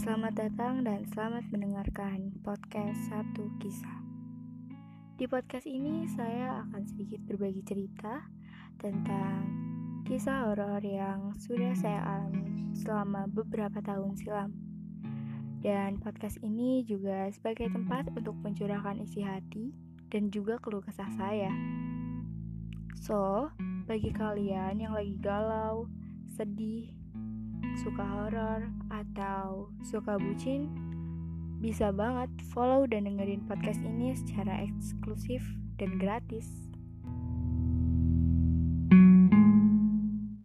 Selamat datang dan selamat mendengarkan podcast Satu Kisah. Di podcast ini saya akan sedikit berbagi cerita tentang kisah horor yang sudah saya alami selama beberapa tahun silam. Dan podcast ini juga sebagai tempat untuk mencurahkan isi hati dan juga keluh kesah saya. So, bagi kalian yang lagi galau, sedih, suka horor, atau suka bucin, bisa banget follow dan dengerin podcast ini secara eksklusif dan gratis.